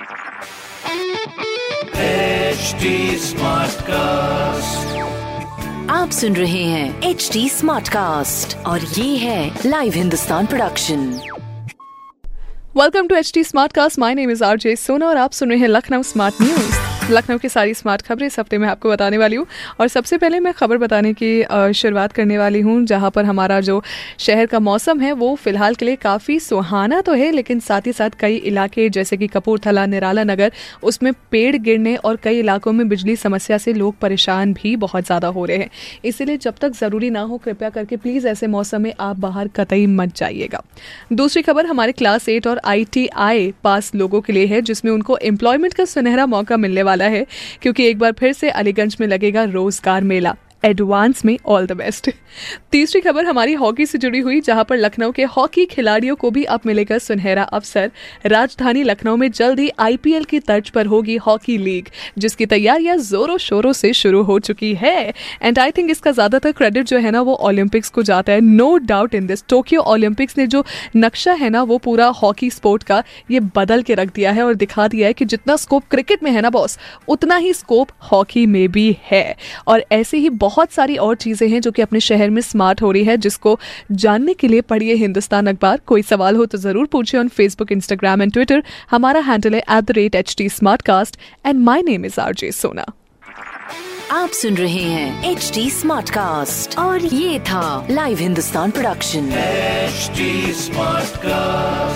HD cast आप सुन रहे हैं एच डी स्मार्ट कास्ट और ये है live Hindustan production welcome to H D smart cast my name is R J Sona और आप सुन रहे हैं लखनऊ स्मार्ट न्यूज़ लखनऊ की सारी स्मार्ट खबरें इस हफ़्ते में आपको बताने वाली हूँ। और सबसे पहले मैं खबर बताने की शुरुआत करने वाली हूँ, जहाँ पर हमारा जो शहर का मौसम है, वो फ़िलहाल के लिए काफ़ी सुहाना तो है, लेकिन साथ ही साथ कई इलाके जैसे कि कपूरथला, निराला नगर, उसमें पेड़ गिरने और कई इलाकों में बिजली समस्या से लोग परेशान भी बहुत ज़्यादा हो रहे हैं। इसीलिए जब तक ज़रूरी ना हो, कृपया करके प्लीज़ ऐसे मौसम में आप बाहर कतई मत जाइएगा। दूसरी खबर, हमारे क्लास एट और आईटीआई पास लोगों के लिए है, जिसमें उनको एम्प्लॉयमेंट का सुनहरा मौका मिलने वाला है क्योंकि एक बार फिर से अलीगंज में लगेगा रोज़गार मेला। एडवांस में ऑल द बेस्ट तीसरी खबर हमारी हॉकी से जुड़ी हुई, जहाँ पर लखनऊ के हॉकी खिलाड़ियों को भी अब मिलेगा सुनहरा अवसर। राजधानी लखनऊ में जल्द ही आईपीएल की तर्ज पर होगी हॉकी लीग, जिसकी तैयारियाँ जोरों शोरों से शुरू हो चुकी है। एंड आई थिंक इसका ज़्यादातर क्रेडिट जो है ना, वो ओलंपिक्स को जाता है। No doubt in this Tokyo Olympics ने जो नक्शा है ना, वो पूरा हॉकी स्पोर्ट का ये बदल के रख दिया है और दिखा दिया है कि जितना स्कोप क्रिकेट में है ना बॉस उतना ही स्कोप हॉकी में भी है। और ऐसे ही सारी और चीज़ें हैं जो कि अपने शहर में स्मार्ट हो रही है जिसको जानने के लिए पढ़िए हिंदुस्तान अखबार। कोई सवाल हो तो ज़रूर पूछिए on Facebook Instagram and Twitter हमारा हैंडल है at the rate H T smart cast and my name is R J Sona आप सुन रहे हैं एच डी स्मार्ट कास्ट और ये था live Hindustan production HD Smartcast.